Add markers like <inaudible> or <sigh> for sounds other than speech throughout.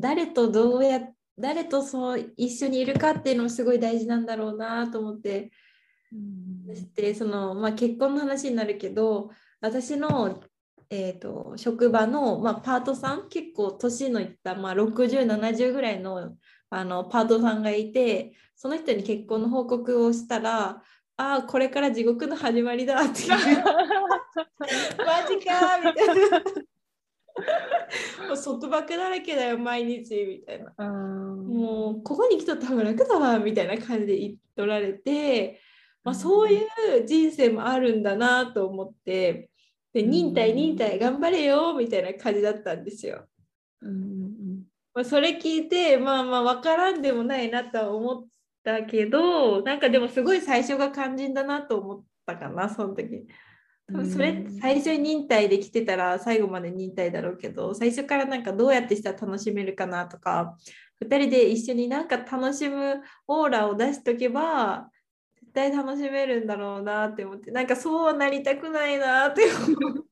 誰とどうや誰とそう一緒にいるかっていうのもすごい大事なんだろうなと思って、うん。してその、まあ、結婚の話になるけど私の、えー、と職場の、まあ、パートさん結構年のいった、まあ、6070ぐらいのあのパートさんがいてその人に結婚の報告をしたら「ああこれから地獄の始まりだ」って言ってマジかみたいな。<laughs> もう束縛だらけだよ毎日みたいな。もうここに来とった方が楽だわみたいな感じで言っとられて、まあ、そういう人生もあるんだなと思ってで忍耐忍耐頑張れよみたいな感じだったんですよ。うんうんまあ、それ聞いてまあまあ分からんでもないなとは思ったけどなんかでもすごい最初が肝心だなと思ったかなその時。多分それうん最初に忍耐できてたら最後まで忍耐だろうけど最初からなんかどうやってしたら楽しめるかなとか2人で一緒になんか楽しむオーラを出しとけば絶対楽しめるんだろうなって思ってなんかそうはなりたくないなって思う。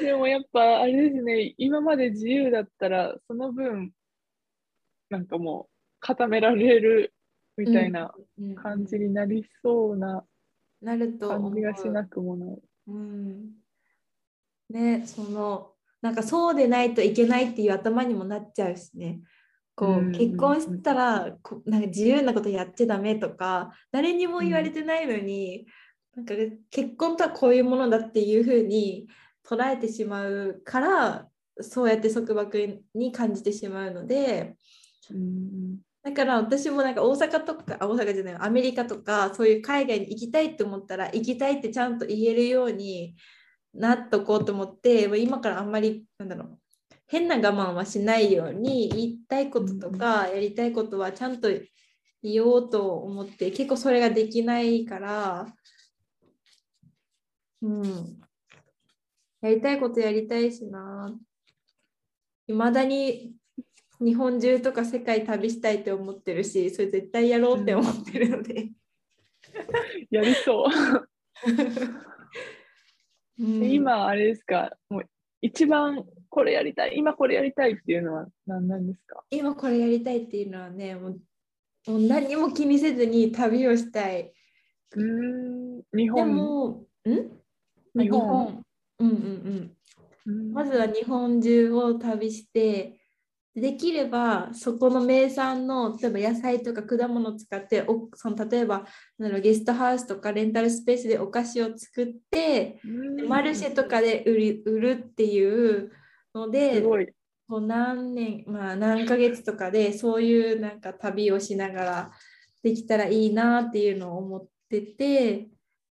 でもやっぱあれですね、今まで自由だったら、その分、なんかもう固められるみたいな感じになりそうななると感じがしなくもない。うん、ねそのなんかそうでないといけないっていう頭にもなっちゃうしね。こうんう結婚したらこなんか自由なことやっちゃダメとか誰にも言われてないのに、なんか結婚とはこういうものだっていうふうに捉えてしまうからそうやって束縛に感じてしまうのでうんだから私もなんか大阪とかあ大阪じゃないアメリカとかそういう海外に行きたいって思ったら行きたいってちゃんと言えるようになっとこうと思って今からあんまりなんだろう。変な我慢はしないように言いたいこととかやりたいことはちゃんと言おうと思って結構それができないからうん。やりたいことやりたいしな。いまだに日本中とか世界旅したいって思ってるしそれ絶対やろうって思ってるので、やりそう。うん。今、あれですか、もう一番これやりたい、今これやりたいっていうのは何なんですか？今これやりたいっていうのはねもうもう何も気にせずに旅をしたい。うーん、日で本。も、ん？日本。うんうんうん。うん。まずは日本中を旅して、できればそこの名産の例えば野菜とか果物を使っておその例えばなんだろうゲストハウスとかレンタルスペースでお菓子を作ってうんマルシェとかで売り売るっていうので。こう何年まあ何ヶ月とかでそういうなんか旅をしながらできたらいいなっていうのを思ってて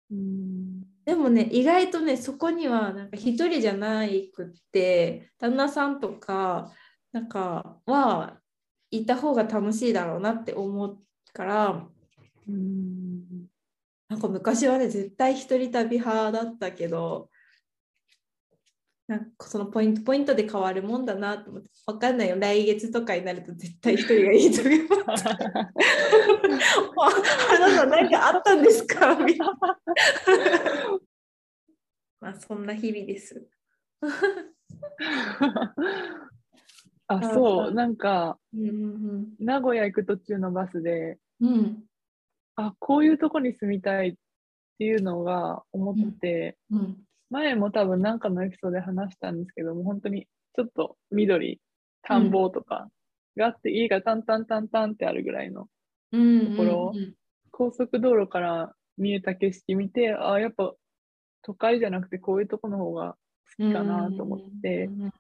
うんでもね意外とねそこにはなんか一人じゃないくって旦那さんとかなんかはいた方が楽しいだろうなって思うからうんなんか昔はね絶対一人旅派だったけどなんかそのポイントポイントで変わるもんだなと思って分かんないよ来月とかになると絶対一人がいいと思います。あ花さん何かあったんですか？まあそんな日々です。<laughs> あ、そう、なんか、うん。うん名古屋行く途中のバスで、うん。うんあ、こういうとこに住みたいっていうのが思って、うん。前も多分なんかのエピソードで話したんですけども、本当にちょっと緑、田んぼとかがあって、家がタンタンタンタンってあるぐらいのうん。ところうん。高速道路から見えた景色見て、あ、やっぱ都会じゃなくてこういうとこの方が好きかなと思って、うん。うん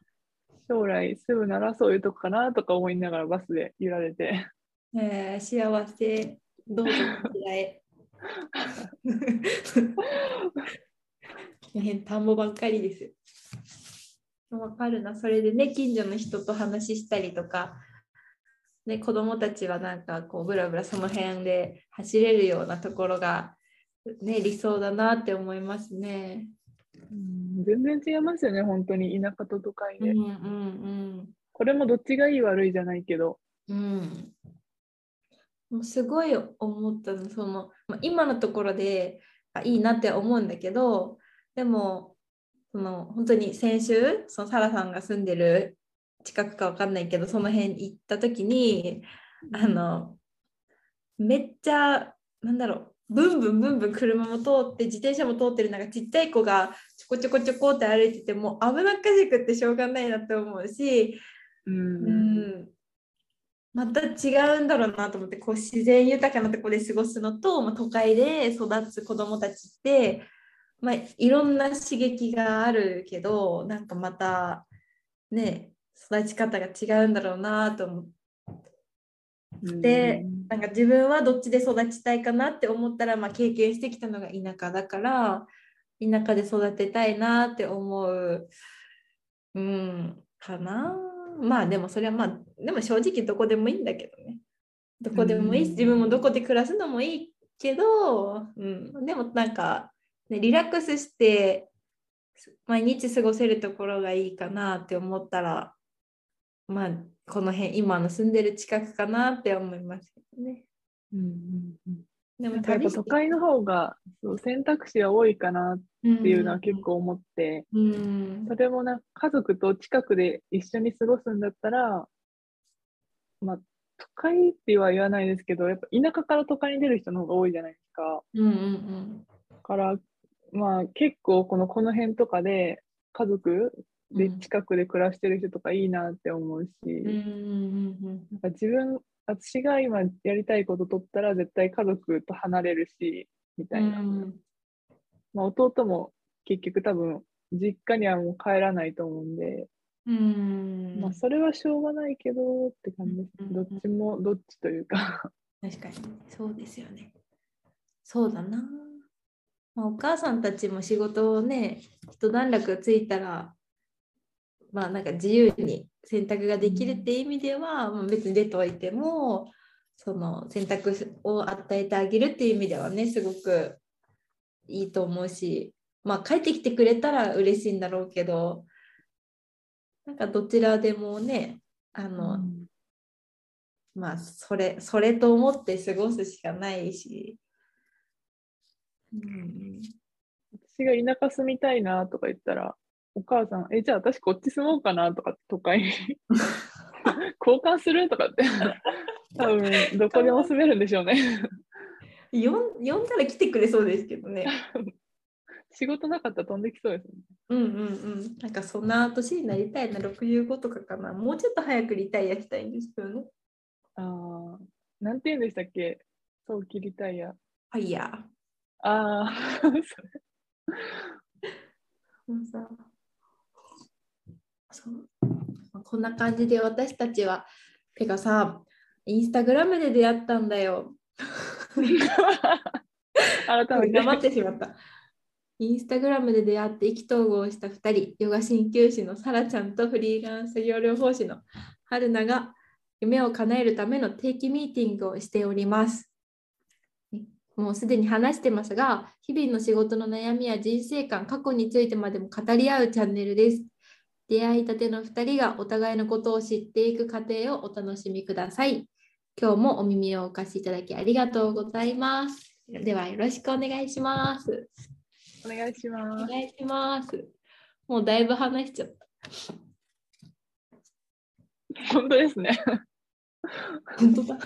将来住むならそういうとこかなとか思いながらバスで揺られて、えー幸せどうぞこちらへ。田んぼばっかりです。わかるな、それでね、近所の人と話したりとか、ね、子供たちはなんかこうブラブラその辺で走れるようなところが、ね、理想だなって思いますね。うん全然違いますよね、本当に田舎と都会で。うんうんこれもどっちがいい悪いじゃないけど、うん。うん。もうすごい思ったの、その、まあ、今のところであいいなって思うんだけど、でも、その本当に先週、そのサラさんが住んでる近くか分かんないけどその辺行った時にあのめっちゃなんだろうブンブンブンブン車も通って自転車も通ってるなんかちっちゃい子がちょこちょこちょこって歩いてても危なっかしくってしょうがないなって思うし、うん。うん、また違うんだろうなと思ってこう自然豊かなところで過ごすのと、まあ、都会で育つ子どもたちって、まあ、いろんな刺激があるけどなんかまたね育ち方が違うんだろうなと思って、なんか自分はどっちで育ちたいかなって思ったら、まあ、経験してきたのが田舎だから田舎で育てたいなって思う、うん、かな。まあでもそれはまあでも正直どこでもいいんだけどね。どこでもいいしうん自分もどこで暮らすのもいいけど、うん、でもなんか、ね、リラックスして毎日過ごせるところがいいかなって思ったらまあこの辺今の住んでる近くかなって思いますけどね。うんうんうん。でもやっぱ都会の方が選択肢は多いかなっていうのは結構思って、うん。それもな家族と近くで一緒に過ごすんだったら、まあ、都会っては言わないですけど、やっぱ田舎から都会に出る人の方が多いじゃないですか。うんうんだから、まあ結構このこの辺とかで家族うんで近くで暮らしてる人とかいいなって思うし、なんか自分、私が今やりたいこと取ったら絶対家族と離れるし、みたいな。うんまあ、弟も結局多分実家にはもう帰らないと思うんで、うんまあそれはしょうがないけどって感じです。うんどっちもどっちというか。確かにそうですよね。そうだな。まあ、お母さんたちも仕事をね一段落ついたらまあなんか自由に選択ができるっていう意味では、まあ、別に出ておいてもその選択を与えてあげるっていう意味ではねすごくいいと思うしまあ帰ってきてくれたら嬉しいんだろうけどなんかどちらでもねあの、まあそれそれと思って過ごすしかないし、うん、私が田舎住みたいなとか言ったら、お母さん、え、じゃあ私こっち住もうかなとか都会に <laughs> 交換するとかって、<laughs> 多分どこでも住めるんでしょうね。よん呼んだら来てくれそうですけどね。<laughs> 仕事なかったら飛んできそうですね。うんうんうん。なんかそんな年になりたいな、65とかかな。もうちょっと早くリタイアしたいんですけどね。ああ、なんて言うんでしたっけ？早期リタイア。ファイヤー。ああ、もうさそうまあこんな感じで私たちは、てかさ、インスタグラムで出会ったんだよ。改めて。黙ってしまった。インスタグラムで出会って意気投合した2人、ヨガ鍼灸師のサラちゃんとフリーランス作業療法士の春菜が夢を叶えるための定期ミーティングをしております。もうすでに話してますが、日々の仕事の悩みや人生観、過去についてまでも語り合うチャンネルです。出会いたての2人がお互いのことを知っていく過程をお楽しみください。今日もお耳をお貸しいただきありがとうございます。ではよろしくお願いします。お願いしおます。願いします。もうだいぶ話しちゃった。本当ですね。本当だ。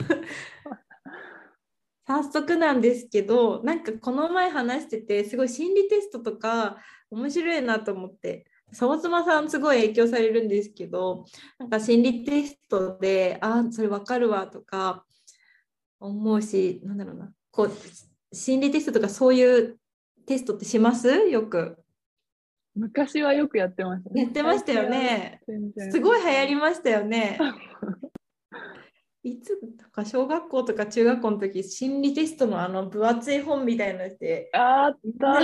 早速なんですけど、なんかこの前話してて、すごい心理テストとか面白いなと思って、沢妻さんすごい影響されるんですけど、なんか心理テストで、あ、それわかるわとか思うし、なんだろうな、こう、心理テストとかそういうテストってします？よく。昔はよくやってましたね。やってましたよね。すごい流行りましたよね。<laughs> いつとか小学校とか中学校の時心理テストのあの分厚い本みたいなのであった。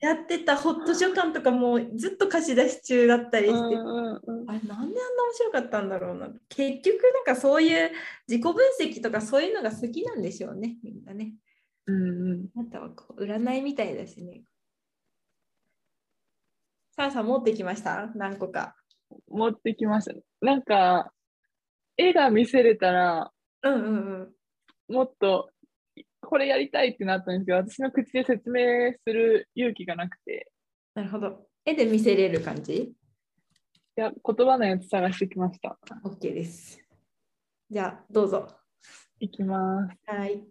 やってたホット書館とかもうずっと貸し出し中だったりして、うんうんうん。あれなんであんな面白かったんだろうな結局なんかそういう自己分析とかそういうのが好きなんでしょうねみんなね。うんうん。あとはこう占いみたいだしね。さあさん持ってきました？何個か。持ってきました。なんか、絵が見せれたら、うんうんうんもっと、これやりたいってなったんですけど、私の口で説明する勇気がなくて、なるほど絵で見せれる感じ？や、言葉のやつ探してきました。OK です。じゃあ、どうぞ。いきます。はい。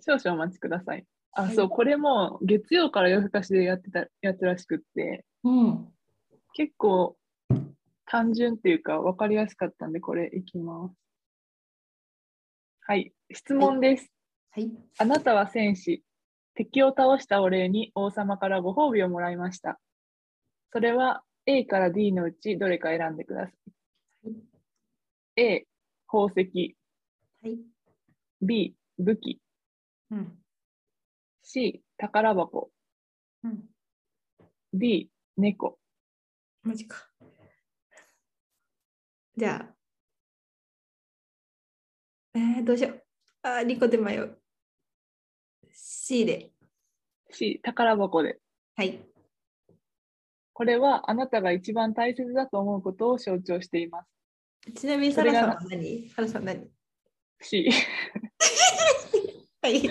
少々お待ちください。あ、はいそう、これも月曜から夜更かしでやってたやつらしくって、うん。結構単純っていうか分かりやすかったんで、これいきます。はい、質問です。はい。あなたは戦士。敵を倒したお礼に王様からご褒美をもらいました。それは A から D のうちどれか選んでください。A、宝石。はい。B、武器。うん。C、宝箱。うん。D、猫。マジか。じゃあ。えー、どうしよう。あー、2個で迷う。C で。C、宝箱で。はい。これはあなたが一番大切だと思うことを象徴しています。ちなみに、サラさんは何？サラさん何？C、<laughs> はい。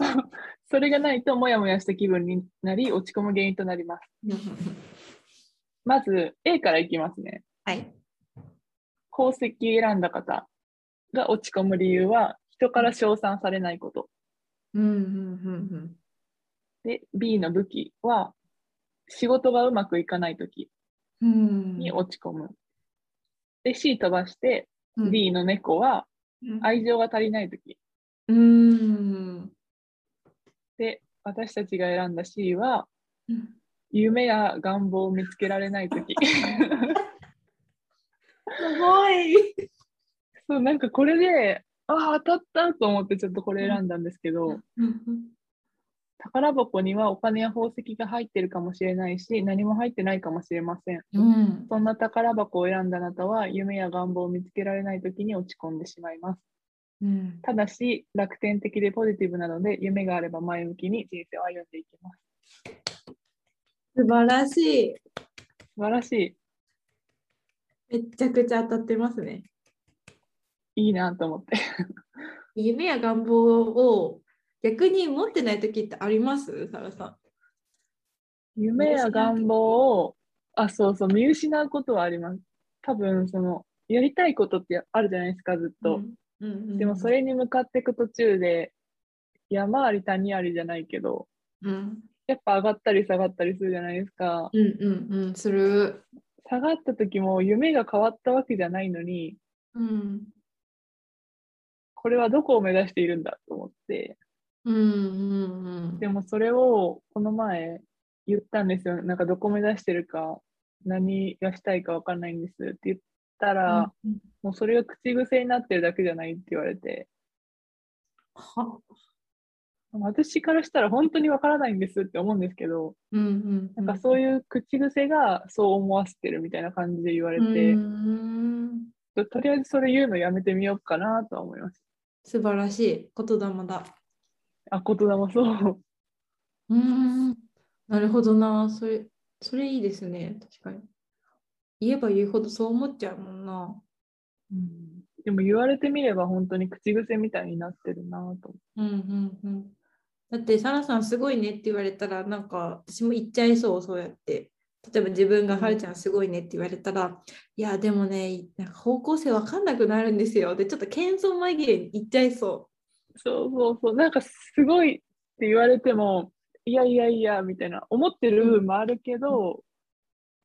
<laughs> それがないとモヤモヤした気分になり落ち込む原因となります。まず A からいきますね。はい。宝石選んだ方が落ち込む理由は人から称賛されないこと。うんうんうんで、B の武器は仕事がうまくいかないときうん。うんに落ち込む。で、C 飛ばしてうん D の猫はうん愛情が足りないとき。うん。で、私たちが選んだ C はうん夢や願望を見つけられないと <laughs> ごい。<laughs> そう、なんかこれで、ああ、当たったと思ってちょっとこれ選んだんですけど、宝箱にはお金や宝石が入ってるかもしれないし、何も入ってないかもしれません。うん。そんな宝箱を選んだあなたは、夢や願望を見つけられないときに落ち込んでしまいます。うん。ただし、楽天的でポジティブなので、夢があれば前向きに人生を歩んでいきます。素晴らしい。素晴らしい。めちゃくちゃ当たってますね。いいなと思って。夢や願望を逆に持ってない時ってあります？サラさ夢や願望を、あ、そうそう、見失うことはあります。多分、その、やりたいことってあるじゃないですか、ずっん。と。うんうんでも、それに向かっていく途中で、山あり谷ありじゃないけど、うんやっぱ上がったり下がったりするじゃないですか。うんうんうん、する。下がった時も夢が変わったわけじゃないのに、うん。これはどこを目指しているんだと思って、うんうんうん。でもそれをこの前言ったんですよ。なんかどこ目指してるか、何がしたいかわかんないんですって言ったら、うんもうそれが口癖になってるだけじゃないって言われて、は？私からしたら本当にわからないんですって思うんですけど、うんうん。なんかそういう口癖がそう思わせてるみたいな感じで言われて、うんととりあえずそれ言うのやめてみようかなとは思います。素晴らしい言霊だ。あ、言霊もそう。うん。なるほどな。それ、それいいですね。確かに。言えば言うほどそう思っちゃうもんな。でも言われてみれば本当に口癖みたいになってるなと。うんうんうん。だって、サラさんすごいねって言われたら、なんか私も言っちゃいそう、そうやって。例えば自分がはるちゃんすごいねって言われたら、いや、でもね、なんか方向性わかんなくなるんですよ。で、ちょっと謙遜紛れに言っちゃいそそうそうそう。なんかすごいって言われても、いやいやいやみたいな思ってる部分もあるけど、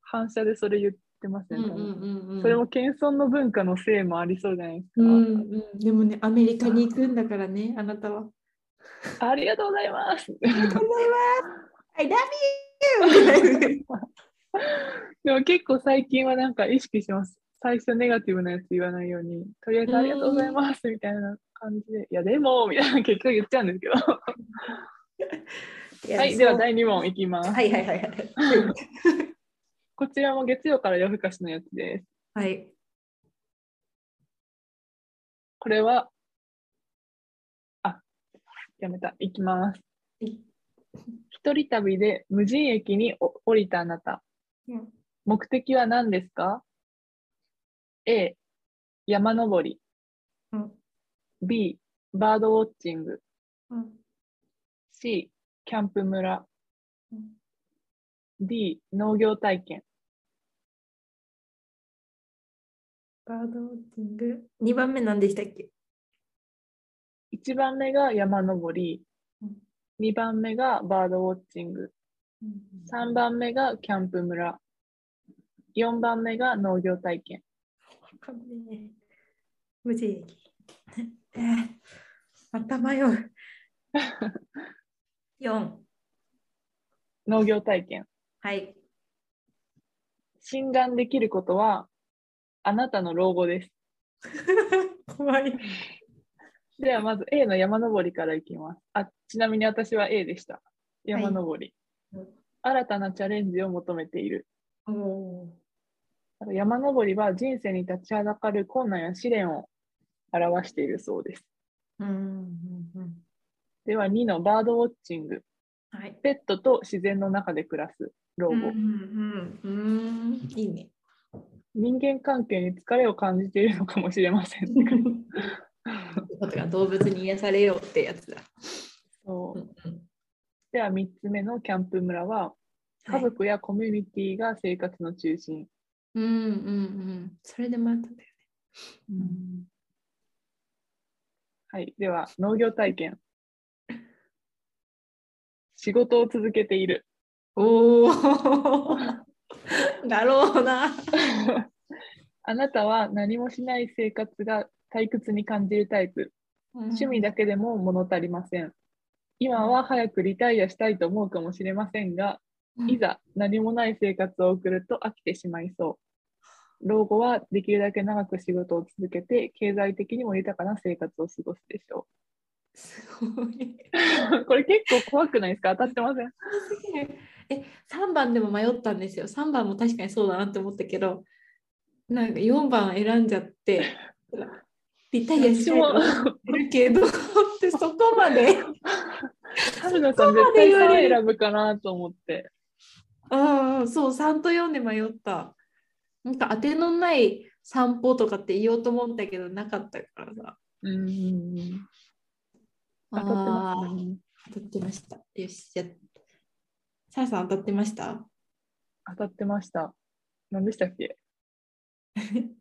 反射でそれ言ってますう。ね。うんうんうんうん。それも謙遜の文化のせいもありそうじゃないですか。うんうん、でもね、アメリカに行くんだからね、あなたは。ありがとうございます。ありがとうございます。I love you! でも結構最近はなんか意識します。最初ネガティブなやつ言わないように、とりあえずありがとうございますみたいな感じで、いやでもみたいな結局言っちゃうんですけど。はい、では第2問いきます。はいはいはいはい。こちらも月曜から夜更かしのやつです。はい。これは、あ、やめた、いきます。い一人旅で無人駅にお降りたあなた。うん目的は何ですか ?A、山登り。うん B、バードウォッチング。うん、C、キャンプ村。うん D、農業体験。バードウォッチング？2番目何でしたっけ？1番目が山登り、2番目がバードウォッチング、3番目がキャンプ村、4番目が農業体験。無事。えー、また迷う。<laughs> 4。農業体験。はい。診断できることは、あなたの老後です。<laughs> 怖い。ではまず A の山登りからいきます。あちなみに私は A でした。山登り。はい新たなチャレンジを求めている。山登りは人生に立ちはだかる困難や試練を表しているそうです。うんうんうん。では2のバードウォッチング。はい。ペットと自然の中で暮らす老後。うんうんうん。うんいいね。人間関係に疲れを感じているのかもしれません。<laughs> ことが動物に癒されようってやつだ。そううんうんでは3つ目のキャンプ村は、家族やコミュニティが生活の中心。うんうんうん。それでもあったんだよね。はい。では、農業体験。仕事を続けている。おお。<laughs> だろうな。<laughs> あなたは何もしない生活が退屈に感じるタイプ。趣味だけでも物足りません。今は早くリタイアしたいと思うかもしれませんが、いざ何もない生活を送ると飽きてしまいそう。老後はできるだけ長く仕事を続けて、経済的にも豊かな生活を過ごすでしょすごい。う。<laughs> これ結構怖くないですか？当たってません？<laughs> え、3番でも迷ったんですよ。3番も確かにそうだなって思ったけど、なんか4番選んじゃって、リタイアしてるけど、って <laughs> そこまで。春菜さん絶対3選ぶかなと思って。うんうん、そう、3と4で迷った。なんか当てのない散歩とかって言おうと思ったけど、なかったからさ。うん。当たってますね。当たってました。よし、じゃあ、さやさん当たってました？当たってました。何でしたっけ？<laughs>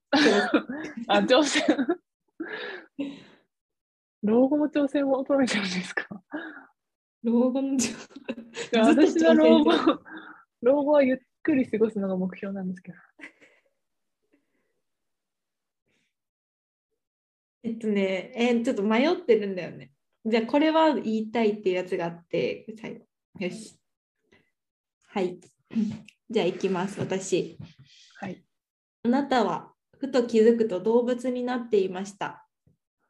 あ、挑戦。<laughs> 老後も挑戦を求めてるんですか？老後のいや私の老後、<laughs> 老後はゆっくり過ごすのが目標なんですけど。えっとね、えーちょっと迷ってるんだよね。じゃあ、これは言いたいっていうやつがあって、最後。よし。はい。じゃあ、行きます、私。はい。あなたはふと気づくと動物になっていました。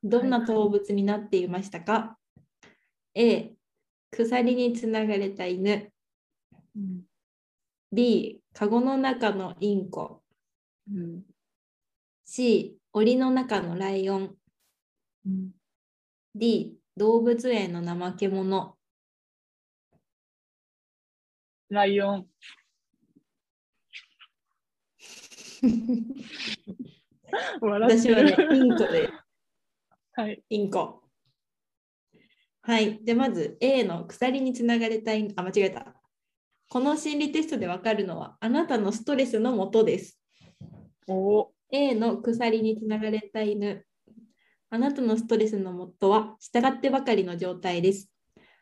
どんな動物になっていましたか、?A、鎖につながれた犬。うん。B、カゴの中のインコ。うん。C、檻の中のライオン。うん、D、動物園の怠け者。ライオン。<laughs> 私はねる。、インコで、はい。インコ。はい。で、まず A の鎖につながれた犬。あ、間違えた。この心理テストでわかるのは、あなたのストレスのもとです。お A の鎖につながれた犬。あなたのストレスのもとは、従ってばかりの状態です。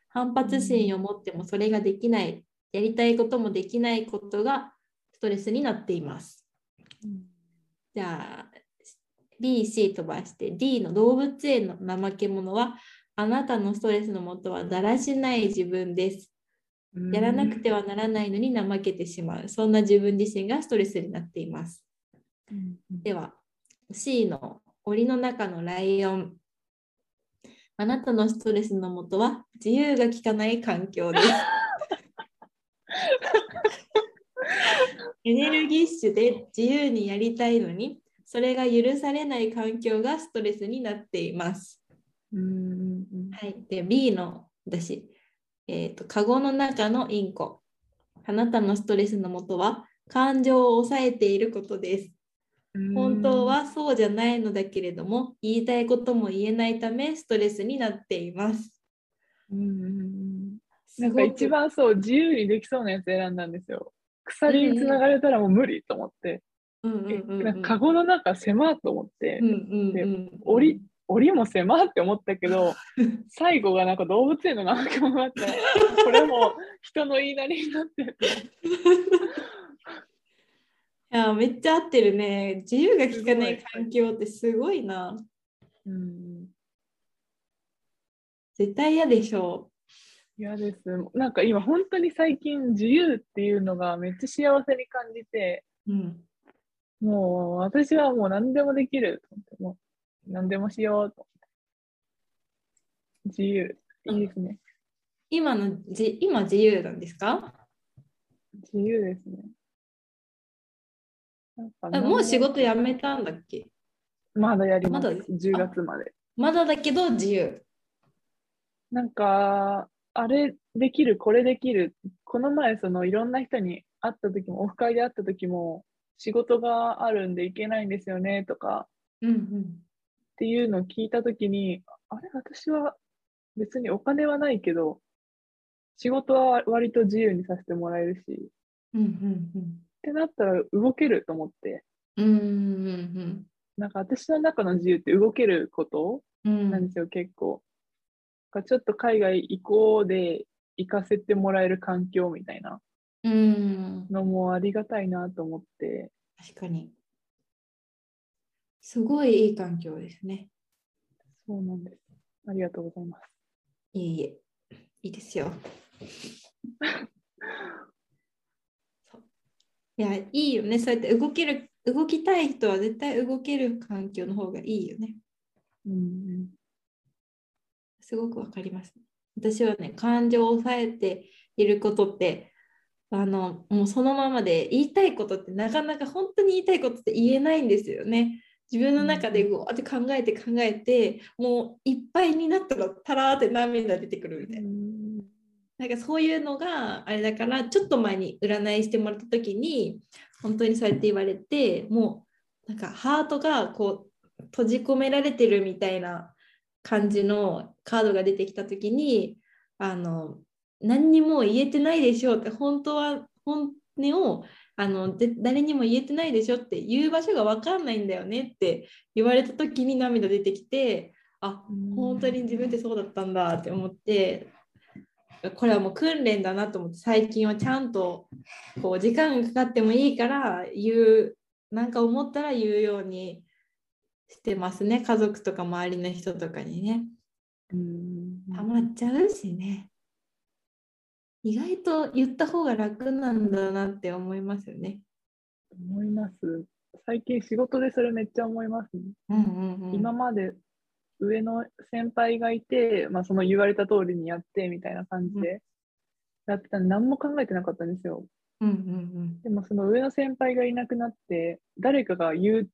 反発心を持ってもそれができない、やりたいこともできないことがストレスになっています。じゃあ、B、C 飛ばして D の動物園の怠け者は、あなたのストレスのもとはだらしない自分です。やらなくてはならないのに怠けてしまう。そんな自分自身がストレスになっています。うんでは、C の檻の中のライオン。あなたのストレスのもとは自由が利かない環境です。<laughs> エネルギッシュで自由にやりたいのに、それが許されない環境がストレスになっています。うんうんはい。で、B の私、えっ、と、カゴの中のインコ。あなたのストレスのもとは感情を抑えていることです。うん本当はそうじゃないのだけれども、言いたいことも言えないため、ストレスになっています。うんなんか一番そう自由にできそうなやつ選んだんですよ。鎖につながれたらもう無理と思って。うんうんうんカゴの中狭と思って、でうん檻檻も狭って思ったけど <laughs> 最後がなんか動物園のなんかもあってこれも人の言いなりになってる <laughs> いやめっちゃ合ってるね。自由が利かない環境ってすごいな。うん絶対嫌でしょ嫌ですなんか今本当に最近自由っていうのがめっちゃ幸せに感じてう。うん。もう私はもう何でもできると思ってもう何でもしようと思って。自由。いいですね。今のじ今自由なんですか？自由ですね。なんかも。う仕事辞めたんだっけ？まだやります。まだ。です10月まで。まだだけど自由。なんかあれできるこれできる。この前そのいろんな人に会った時もオフ会で会った時も仕事があるんで行けないんですよねとかうんうん。っていうのを聞いたときに、あれ、私は別にお金はないけど、仕事は割と自由にさせてもらえるし、っうんうんてなったら動けると思って、うん。うんうんなんか私の中の自由って動けることうん。なんですよ、結構。なんかちょっと海外行こうで行かせてもらえる環境みたいなうん。のもありがたいなと思って、確かに。すごいいい環境ですね。そうなんです。ありがとうございます。いえいえ、いいですよ。<laughs> いや、いいよね。そうやって動ける、動きたい人は絶対動ける環境の方がいいよね。うん、すごくわかります。私はね、感情を抑えていることって、あの、もうそのままで言いたいことってなかなか本当に言いたいことって言えないんですよね。自分の中でこうやって考えて考えて、もういっぱいになったらたらーって涙出てくるみたいな。なんかそういうのがあれだからちょっと前に占いしてもらった時に本当にそうやって言われてもうなんかハートがこう閉じ込められてるみたいな感じのカードが出てきた時にあの何にも言えてないでしょうって本当は本音をあので誰にも言えてないでしょって言う場所が分かんないんだよねって言われた時に涙出てきてあ本当に自分ってそうだったんだって思ってこれはもう訓練だなと思って最近はちゃんとこう時間がかかってもいいから言うなんか思ったら言うようにしてますね。家族とか周りの人とかにね。うん。溜まっちゃうしね意外と言った方が楽なんだなって思いますよね。思います。最近仕事でそれめっちゃ思いますね。うんうんうん、今まで上の先輩がいて、まあ、その言われた通りにやってみたいな感じでやってたんで何も考えてなかったんですよ。うんうんでもその上の先輩がいなくなって誰かが言う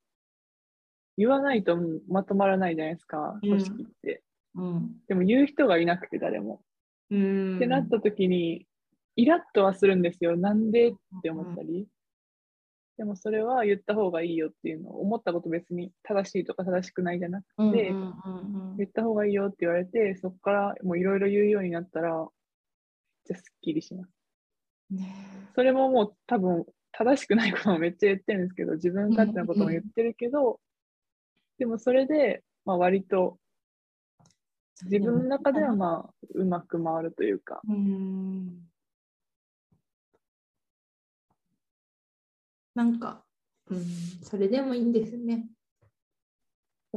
言わないとまとまらないじゃないですかうん組織って。うんでも言う人がいなくて誰も。うんってなった時にイラッとはするんですよ。なんでって思ったり。でもそれは言った方がいいよっていうのを思ったこと別に正しいとか正しくないじゃなくて、うんうんうんうん言った方がいいよって言われて、そこからもういろいろ言うようになったら、じゃすっきりします。ねそれももう多分正しくないこともめっちゃ言ってるんですけど、自分勝手なことも言ってるけど、でもそれで、まあ、割と自分の中ではまあうまく回るというか、うん。なんか、うん、それでもいいんですね。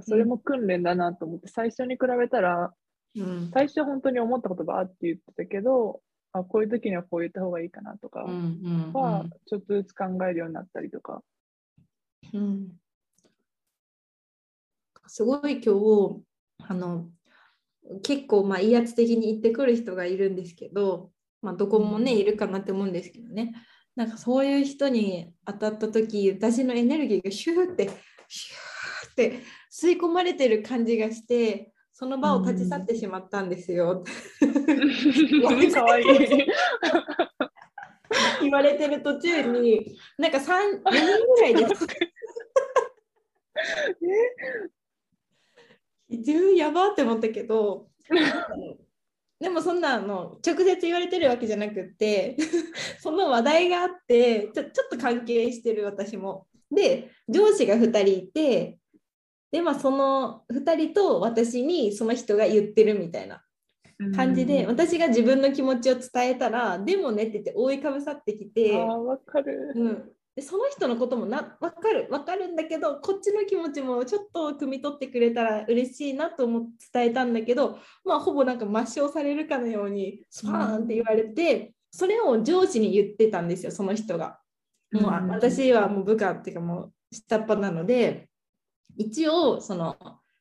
それも訓練だなと思って、最初に比べたら、うん。最初本当に思ったことばーって言ってたけど、あこういう時にはこう言った方がいいかなとかは、ちょっとずつ考えるようになったりとか。うん。すごい今日あの結構まあ威圧的に言ってくる人がいるんですけど、まあ、どこもねいるかなって思うんですけどねなんかそういう人に当たった時私のエネルギーがシューってシューって吸い込まれてる感じがしてその場を立ち去ってしまったんですよ、<laughs> かわいい。<laughs> 言われてる途中になんか3 4人ぐらいです。<laughs> 自分やばって思ったけど <laughs> でもそんなの直接言われてるわけじゃなくって <laughs> その話題があってちょちょっと関係してる私も。で上司が2人いてでまあその2人と私にその人が言ってるみたいな感じで、私が自分の気持ちを伝えたらでもねって言って覆いかぶさってきてあわかる、うん、でその人のこともな分かる分かるんだけどこっちの気持ちもちょっと汲み取ってくれたら嬉しいなと思って伝えたんだけど、まあ、ほぼなんか抹消されるかのようにスパーンって言われて、それを上司に言ってたんですよその人が。もう私はもう部下っていうかもう下っ端なので一応その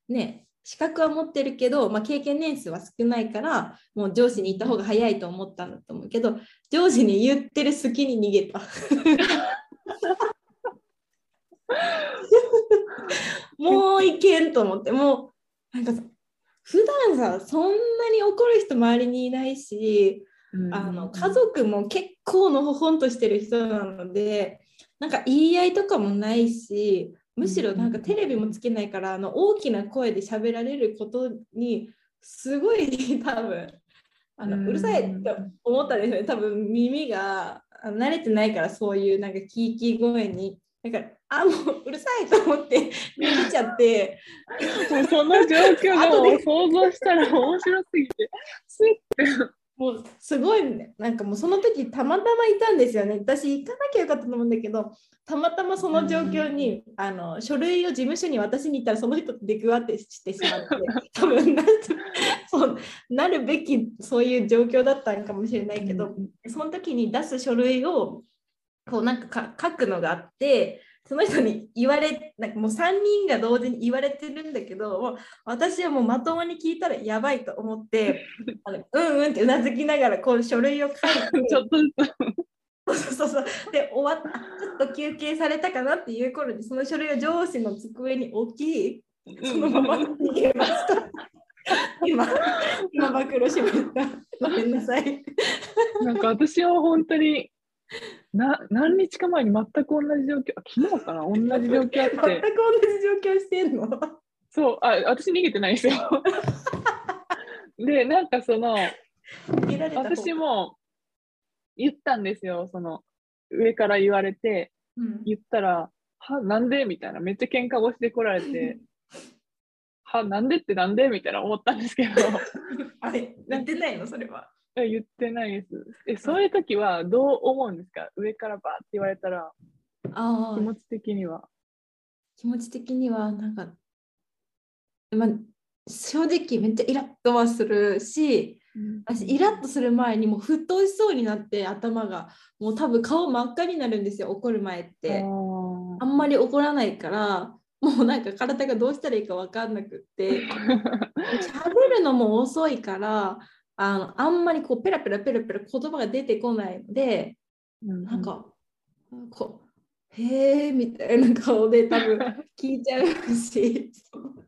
ね資格は持ってるけど、まあ、経験年数は少ないからもう上司に行った方が早いと思ったんだと思うけど上司に言ってる隙に逃げた。<laughs> もういけんと思って。もうなんかさ普段さそんなに怒る人周りにいないし、うん、あの家族も結構のほほんとしてる人なのでなんか言い合いとかもないしむしろなんかテレビもつけないからあの大きな声で喋られることにすごい多分あのうるさいって思ったんですよね。多分耳が慣れてないからそういうなんかキーキー声にだからあもううるさいと思って見ちゃって。<laughs> もうその状況が想像したら面白すぎてスッてもうすごい、ね、なんかもうその時たまたまいたんですよね。私行かなきゃよかったと思うんだけど、たまたまその状況に、うん、あの書類を事務所に渡しに行ったらその人と出くわってしてしまって、<laughs> 多分なそうなるべきそういう状況だったんかもしれないけど、うん、その時に出す書類をこうなんか書くのがあって、その人に言われなんかもう3人が同時に言われてるんだけどもう私はもうまともに聞いたらやばいと思って <laughs> あのうんうんってうなずきながらこう書類を書いて <laughs> ちょっとそうそうそうで終わったちょっと休憩されたかなっていう頃にその書類を上司の机に置きそのまま逃げました。今、今暴露しました。ごめんなさい。なんか私は本当にな何日か前に全く同じ状況、昨日かな、同じ状況あって。<laughs> 全く同じ状況してんの？そう、あ私逃げてないですよ。<laughs> で、なんかその、私も言ったんですよ、その、上から言われて、うん、言ったら、は、なんで？みたいな、めっちゃ喧嘩腰で来られて、<laughs> は、なんでってなんで？みたいな思ったんですけど。あれ、言ってないの？それは。言ってないです。え、そういう時はどう思うんですか？上からバーって言われたら、あ気持ち的には。気持ち的には、なんか、まあ、正直めっちゃイラッとはするし、うん、私イラッとする前にもう沸騰しそうになって頭が。もう多分顔真っ赤になるんですよ怒る前って。あんまり怒らないからもうなんか体がどうしたらいいか分かんなくって。<laughs> 喋るのも遅いからあのあんまりこうペラペラペラペラ言葉が出てこないので、うん、なんかこうへえみたいな顔で多分 <laughs> 聞いちゃうし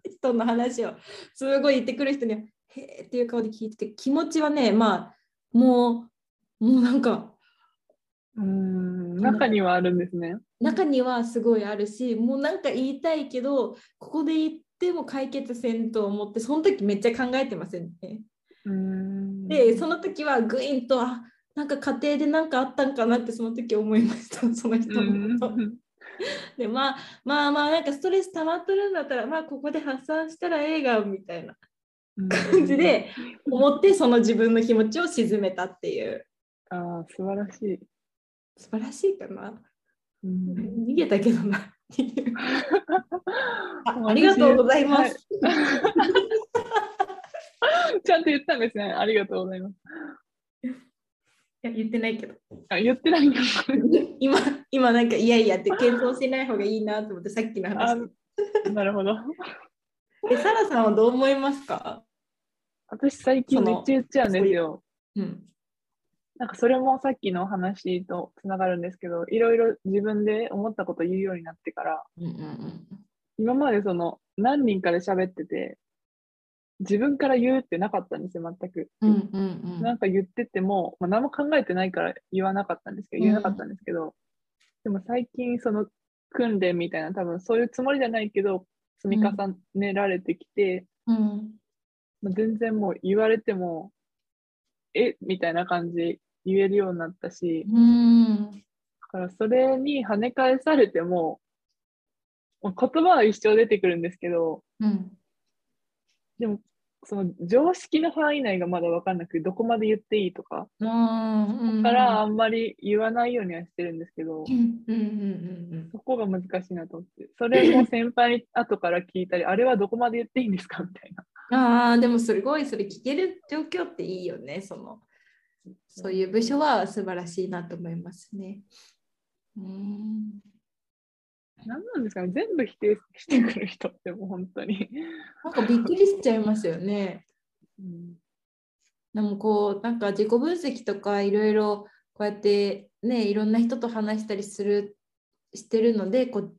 人の話をすごい言ってくる人にはへえっていう顔で聞いてて気持ちはねまあもうもうなんかうん中にはあるんですね。中にはすごいあるしもうなんか言いたいけどここで言っても解決せんと思ってその時めっちゃ考えてませんね。でその時はグインとあなんか家庭で何かあったんかなってその時思いました <laughs> その人のこと。でまあまあまあなんかストレス溜まっとるんだったらまあここで発散したら笑顔みたいな感じで思ってその自分の気持ちを鎮めたっていう。ああ素晴らしい。素晴らしいかな。逃げたけどな。<laughs> あありがとうございます。<laughs> <laughs> ちゃんと言ったんですね。ありがとうございます。いや、言ってないけど。あ、言ってない <laughs> 今、今なんか、いやいやって検討しない方がいいなと思って、さっきの話。なるほど。え、サラさんはどう思いますか？私、最近めっちゃ言っちゃうんですよ。うん。なんかそれもさっきの話とつながるんですけど、いろいろ自分で思ったこと言うようになってから、うんうんうん、今までその何人かで喋ってて、自分から言うってなかったんですよ、全く。うんうんうん、なんか言ってても、まあ、何も考えてないから言わなかったんですけど、言えなかったんですけど、うん、でも最近その訓練みたいな、多分そういうつもりじゃないけど、積み重ねられてきて、うん、まあ、全然もう言われても、え？みたいな感じで言えるようになったし、うん、だからそれに跳ね返されても、言葉は一生出てくるんですけど、うん、でも、その常識の範囲内がまだ分かんなくて、どこまで言っていいとか、うん。からあんまり言わないようにはしてるんですけど、そこが難しいなと思って、それも先輩に後から聞いたり、あれはどこまで言っていいんですかみたいな。ああでもすごいそれ聞ける状況っていいよね。そのそういう部署は素晴らしいなと思いますね。うん何なんですかね全部否定してくる人ってもう本当に。なんかびっくりしちゃいますよね。うんでもこうなんか自己分析とかいろいろこうやってねいろんな人と話したりするしてるのでこう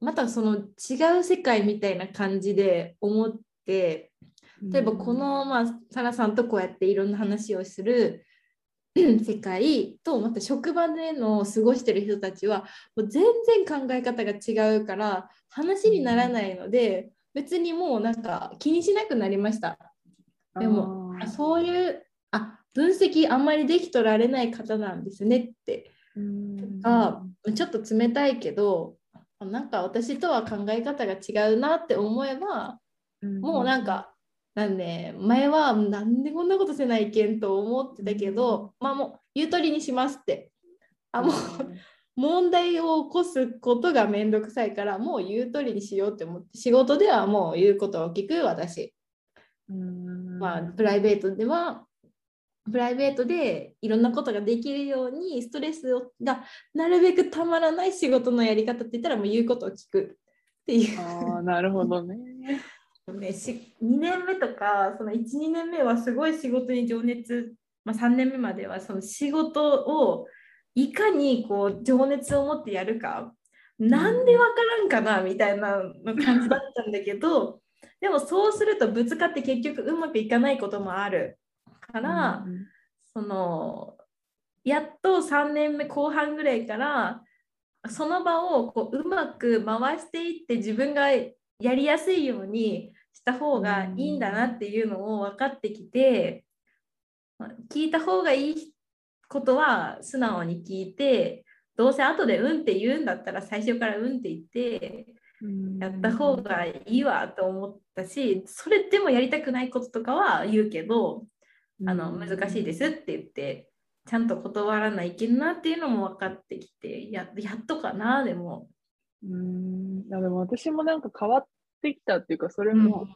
またその違う世界みたいな感じで思って例えばこの、まあ、サラさんとこうやっていろんな話をする <clears throat> 世界とまた職場での過ごしてる人たちはもう全然考え方が違うから話にならないので別にもうなんか気にしなくなりました。でもあそういうあ分析あんまりできとられない方なんですねって。うん。がちょっと冷たいけどあなんか私とは考え方が違うなって思えばもうなんか、なんで前はなんでこんなことせないけんと思ってたけど、まあもう言う通りにしますって。あもう問題を起こすことがめんどくさいからもう言う通りにしようって思って仕事ではもう言うことを聞く私。うんまあプライベートではプライベートでいろんなことができるようにストレスをがなるべくたまらない仕事のやり方って言ったらもう言うことを聞くっていう。ああ、なるほどね。ね、し2年目とかその12年目はすごい仕事に情熱、まあ、3年目まではその仕事をいかにこう情熱を持ってやるか。なんでわからんかなみたいな感じだったんだけどでもそうするとぶつかって結局うまくいかないこともある。から、うんそのやっと3年目後半ぐらいからその場をこううまく回していって自分がやりやすいようにした方がいいんだなっていうのを分かってきてまあ聞いた方がいいことは素直に聞いてどうせ後で「うん」って言うんだったら最初から「うん」って言ってうんやった方がいいわと思ったしそれでもやりたくないこととかは言うけどあの難しいですって言ってちゃんと断らないけんなっていうのも分かってきてややっとかなでも。うんいやでも私もなんか変わってきたっていうか、それうんも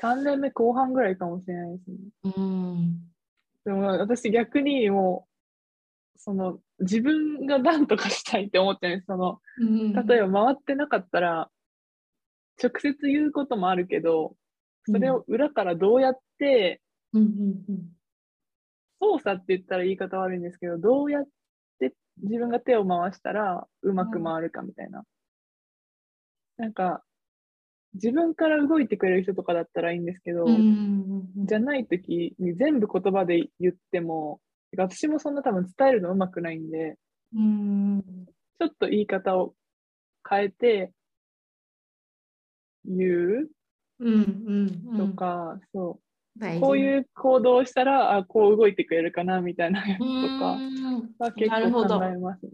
3年目後半ぐらいかもしれないですね。うんでも私逆にもう、その自分が何とかしたいって思ってです。そのうん例えば回ってなかったら、直接言うこともあるけど、それを裏からどうやって、操作って言ったら言い方悪いんですけど、どうやって自分が手を回したらうまく回るかみたいな。なんか、自分から動いてくれる人とかだったらいいんですけど、じゃないときに全部言葉で言っても、私もそんな多分伝えるのうまくないんで、うんちょっと言い方を変えて言うとか、そう。こういう行動をしたら、あ、こう動いてくれるかなみたいなやつとうかん。は結構考えますね。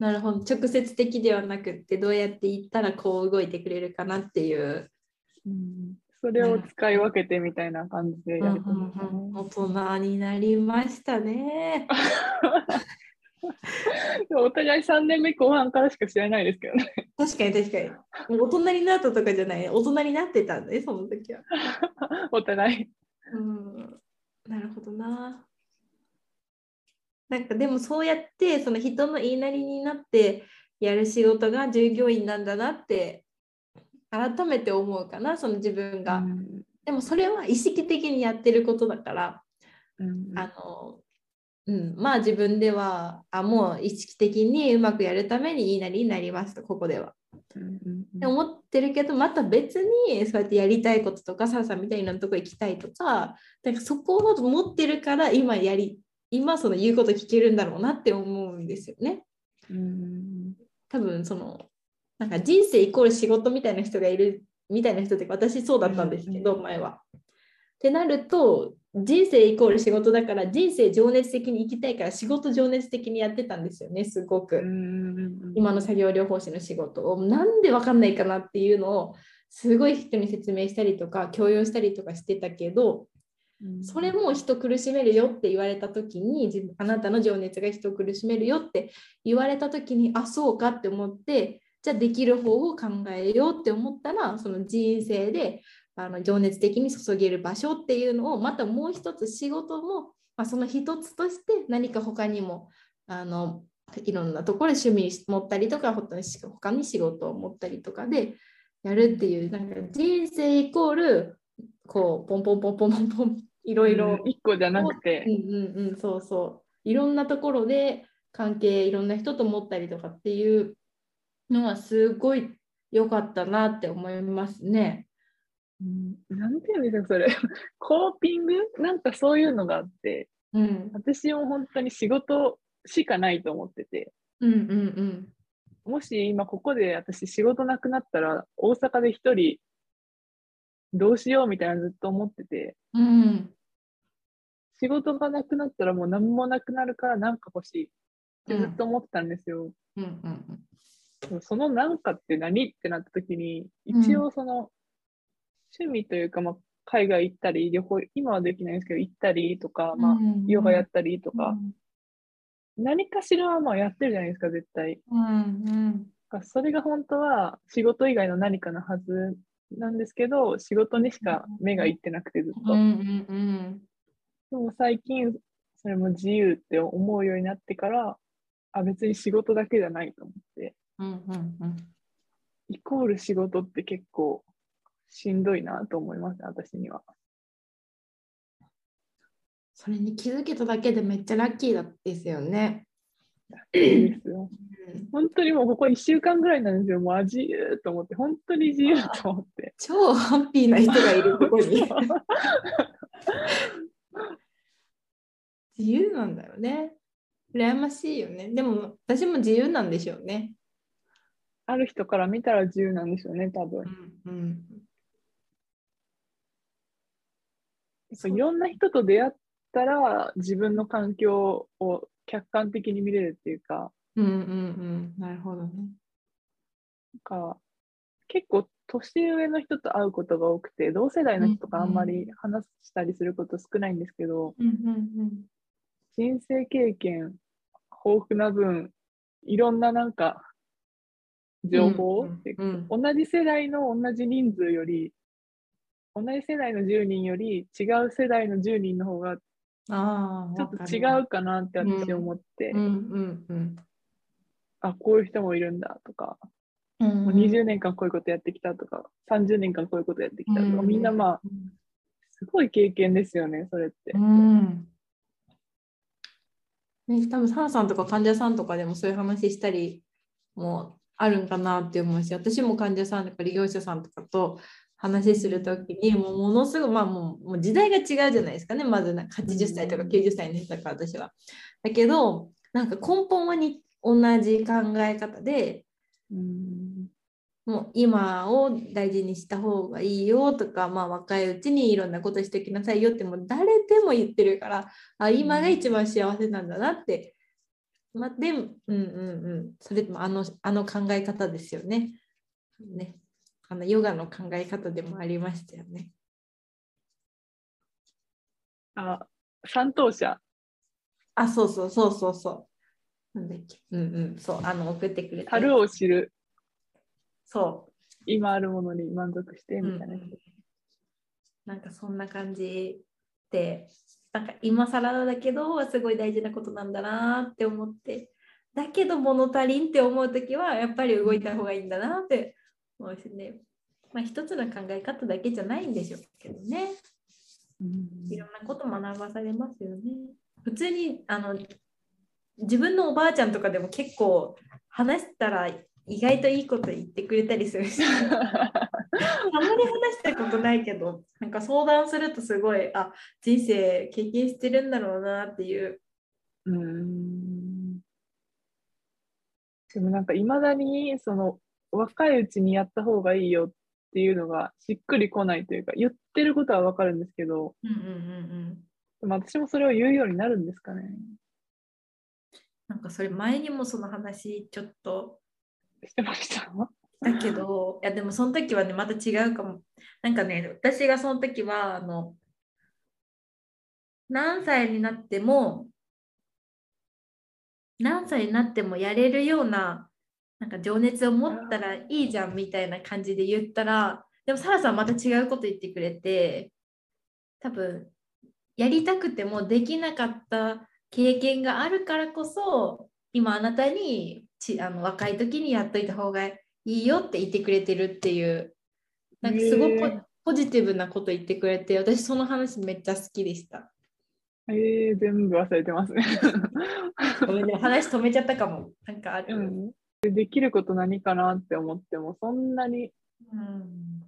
なるほど直接的ではなくってどうやって言ったらこう動いてくれるかなっていう、うん、それを使い分けてみたいな感じでやるとねうんうん大人になりましたね。お互い3年目後半からしか知らないですけどね。確かに確かに。大人になったとかじゃない大人になってたんでその時は。<laughs> お互い。うん、なるほどな。なんかでもそうやってその人の言いなりになってやる仕事が従業員なんだなって改めて思うかなその自分が。うんでもそれは意識的にやってることだから、うんあのうん、まあ自分ではあもう意識的にうまくやるために言いなりになりますとここでは。うんうんって思ってるけどまた別にそうやってやりたいこととかサラさんみたいなとこ行きたいとかかそこを持ってるから今やり今その言うこと聞けるんだろうなって思うんですよね。うん。多分そのなんか人生イコール仕事みたいな人がいるみたいな人って私そうだったんですけど、前は。ってなると人生イコール仕事だから人生情熱的に生きたいから仕事情熱的にやってたんですよねすごく。今の作業療法士の仕事を。なんで分かんないかなっていうのをすごい人に説明したりとか強要したりとかしてたけどそれも人苦しめるよって言われた時にあなたの情熱が人苦しめるよって言われた時にあそうかって思ってじゃあできる方を考えようって思ったらその人生であの情熱的に注げる場所っていうのをまたもう一つ仕事も、まあ、その一つとして何か他にもあのいろんなところで趣味持ったりとか他に仕事を持ったりとかでやるっていうなんか人生イコールこうポンポンポンポンポンポンいろいろ、1個じゃなくて、うんうんうん、そうそう。いろんなところで関係いろんな人と持ったりとかっていうのはすごい良かったなって思いますね。うん、なんていうんですかそれ。<laughs> コーピング？なんかそういうのがあって、うん、私も本当に仕事しかないと思ってて、うんうんうん、もし今ここで私仕事なくなったら大阪で一人どうしようみたいなずっと思ってて、うん、仕事がなくなったらもう何もなくなるから何か欲しいってずっと思ってたんですよ。うんうんうん、その何かって何ってなった時に一応その趣味というか、まあ、海外行ったり旅行今はできないんですけど行ったりとか、まあ、ヨガやったりとか、何かしらはまあやってるじゃないですか絶対。うん。うん、それが本当は仕事以外の何かのはずなんですけど仕事にしか目がいってなくてずっと。うんうんうん、でも最近それも自由って思うようになってからあ別に仕事だけじゃないと思って、うんうんうん、イコール仕事って結構しんどいなと思います、私には。それに気づけただけでめっちゃラッキーだですよね。ですよ。本当にもうここ1週間ぐらいなんですよ。もう自由と思って、本当に自由と思って。<laughs> 超ハッピーな人がいる、<laughs> ここに。<laughs> 自由なんだよね。羨ましいよね。でも私も自由なんでしょうね。ある人から見たら自由なんでしょうね、多分。うん、うんいろんな人と出会ったら自分の環境を客観的に見れるっていうか。うんうんうん、なるほどね。なんか結構年上の人と会うことが多くて同世代の人とかあんまり話したりすること少ないんですけど、うんうんうん、人生経験豊富な分いろんななんか情報、うんうんうん、同じ世代の同じ人数より同じ世代の10人より違う世代の10人の方がちょっと違うかなって私思って、うんうんうん、あこういう人もいるんだとか、うん、もう20年間こういうことやってきたとか30年間こういうことやってきたとか、みんなまあすごい経験ですよねそれって。うん。ね、多分サンさんとか患者さんとかでもそういう話したりもあるんかなって思うし私も患者さんとか利用者さんとかと話する時にもうものすごいまあもうもう時代が違うじゃないですかねまずなんか80歳とか90歳の人だから私は。だけどなんか根本はに同じ考え方で、うん、もう今を大事にした方がいいよとか、まあ、若いうちにいろんなことしてきなさいよってもう誰でも言ってるからあ今が一番幸せなんだなって。まあ、でうんうんうんそれもあのあの考え方ですよね。ねあのヨガの考え方でもありましたよね。あ、三等者。あ、そうそうそうそうそう。なんだっけ。うんうん、そう、あの送ってくれた。樽を知る。そう。今あるものに満足してみたいな、うんうん。なんかそんな感じで、なんか今更だけど、すごい大事なことなんだなって思って。だけど物足りんって思う時はやっぱり動いた方がいいんだなってそうですね。まあ、一つの考え方だけじゃないんでしょうけどね。いろんなこと学ばされますよね。普通にあの自分のおばあちゃんとかでも結構話したら意外といいこと言ってくれたりするしあまり話したことないけどなんか相談するとすごいあ人生経験してるんだろうなっていう。うんでもなんかいまだにその若いうちにやった方がいいよっっていうのがしっくりこないというか、言ってることはわかるんですけど、うんうんうんうん。でも私もそれを言うようになるんですかね。なんかそれ前にもその話ちょっとしてました？だけど、いやでもその時はね、また違うかも。なんかね、私がその時は、あの、何歳になっても、何歳になってもやれるような、なんか情熱を持ったらいいじゃんみたいな感じで言ったら、でもサラさんまた違うこと言ってくれて、多分、やりたくてもできなかった経験があるからこそ、今あなたにちあの若い時にやっといた方がいいよって言ってくれてるっていう、なんかすごくポ,、ジティブなこと言ってくれて、私その話めっちゃ好きでした。えー、全部忘れてますね。ごめんね、話止めちゃったかも。なんかある。うん、でできること何かなって思っても、そんなにうん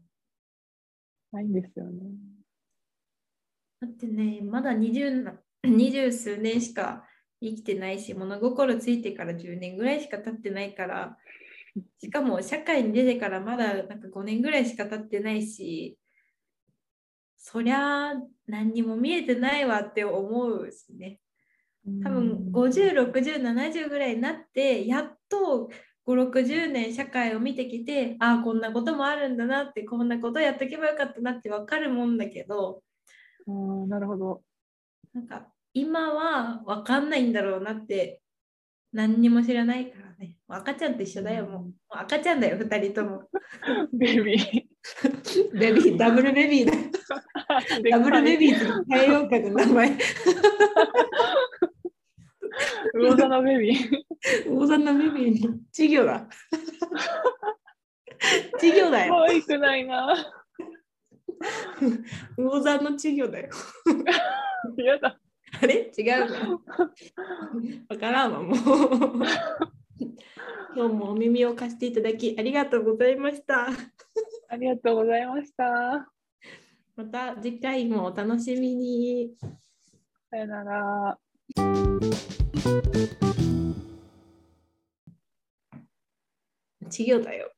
ないんですよね。だってね、まだ 20, な20数年しか生きてないし、物心ついてから10年ぐらいしか経ってないから、しかも社会に出てからまだなんか5年ぐらいしか経ってないし、そりゃ何にも見えてないわって思うしね。多分50、60、70ぐらいになって、やっと5、60年社会を見てきて、ああ、こんなこともあるんだなって、こんなことやっとけばよかったなって分かるもんだけど、うん、なるほど。なんか今は分かんないんだろうなって何にも知らないからね。赤ちゃんと一緒だよ、もう。もう赤ちゃんだよ、2人とも。ベビー。<laughs> ベビー、ダブルベビーだよ。<laughs> ダブルベビーって変えようかな、名前。魚座のベビー。大座のベビーの稚魚だ。稚魚だよ。可愛くないな。<laughs> 魚座の稚魚だよ。やだ。あれ？違うの？<laughs> わからんわ、もう。<laughs> 今日もお耳を貸していただきありがとうございました。ありがとうございました。また次回もお楽しみに。さよなら。稚魚だよ。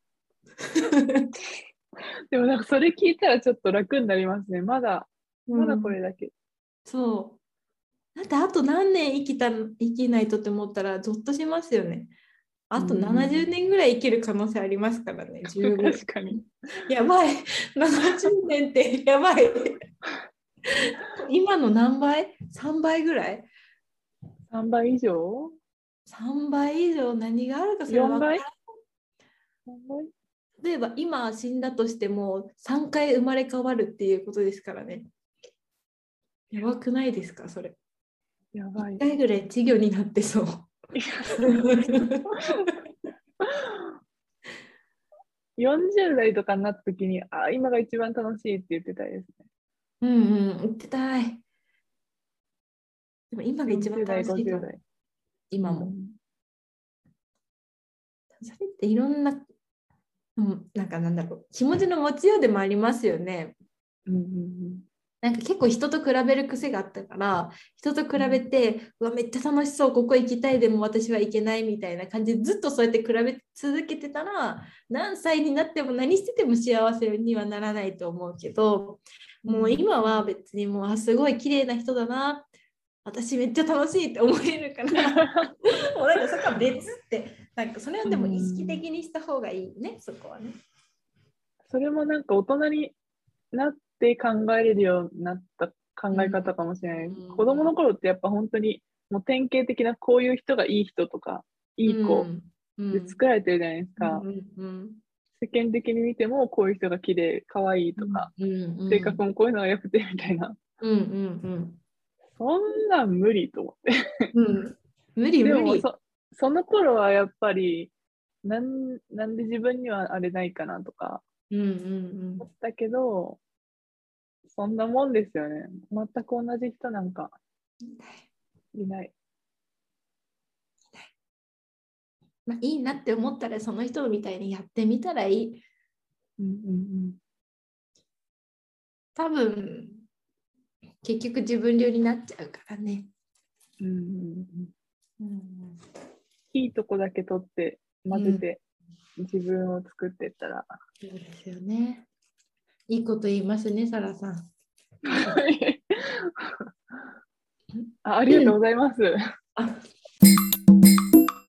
<laughs> でもなんかそれ聞いたらちょっと楽になりますね。まだ、まだこれだけ。そう。だってあと何年生きた生きないとって思ったらゾッとしますよね。あとうん70年ぐらい生きる可能性ありますからね。<laughs> 十分確かに。やばい。70年ってやばい。今の何倍 ?3 倍ぐらい？3倍以上 ?3 倍以上？何があるかそれは分からん ?4 倍？例えば今死んだとしても3回生まれ変わるっていうことですからね。やばくないですかそれ？やばい1。回ぐらい稚魚になってそう。40代とかになった時に、あ、今が一番楽しいって言ってたいですね。うんうん、言ってたい。でも今が一番40代、50楽しいか。今も。うんそれっていろんな、うん、なんかなんだろう、気持ちの持ちようでもありますよね。うんうんなんか結構人と比べる癖があったから、人と比べて、うわ、めっちゃ楽しそう、ここ行きたい、でも私は行けないみたいな感じでずっとそうやって比べ続けてたら、何歳になっても何してても幸せにはならないと思うけど、もう今は別にもう、あ、すごい綺麗な人だな、私めっちゃ楽しいって思えるから、<laughs> もうなんかそこは別って、なんかそれはでも意識的にした方がいいね、そこはね。それもなんか大人になって考えれるようになった考え方かもしれない。うん子供の頃ってやっぱ本当にもう典型的なこういう人がいい人とかいい子うんで作られてるじゃないですか。世間的に見てもこういう人が綺麗、可愛いとか、性格もこういうのが良くてみたいな。うんうんそんなん無理と思って。うんうん無理無理。でもそその頃はやっぱりなんなんで自分にはあれないかなとかうんうん思ったけど、そんなもんですよね。全く同じ人なんかいない。まあ、いいなって思ったらその人みたいにやってみたらいい。うんうん多分結局自分流になっちゃうからね。うんうんうんうんいいとこだけ取って混ぜて自分を作ってったらそうですよね。いいこと言いますね、サラさん。あありがとうございます。あ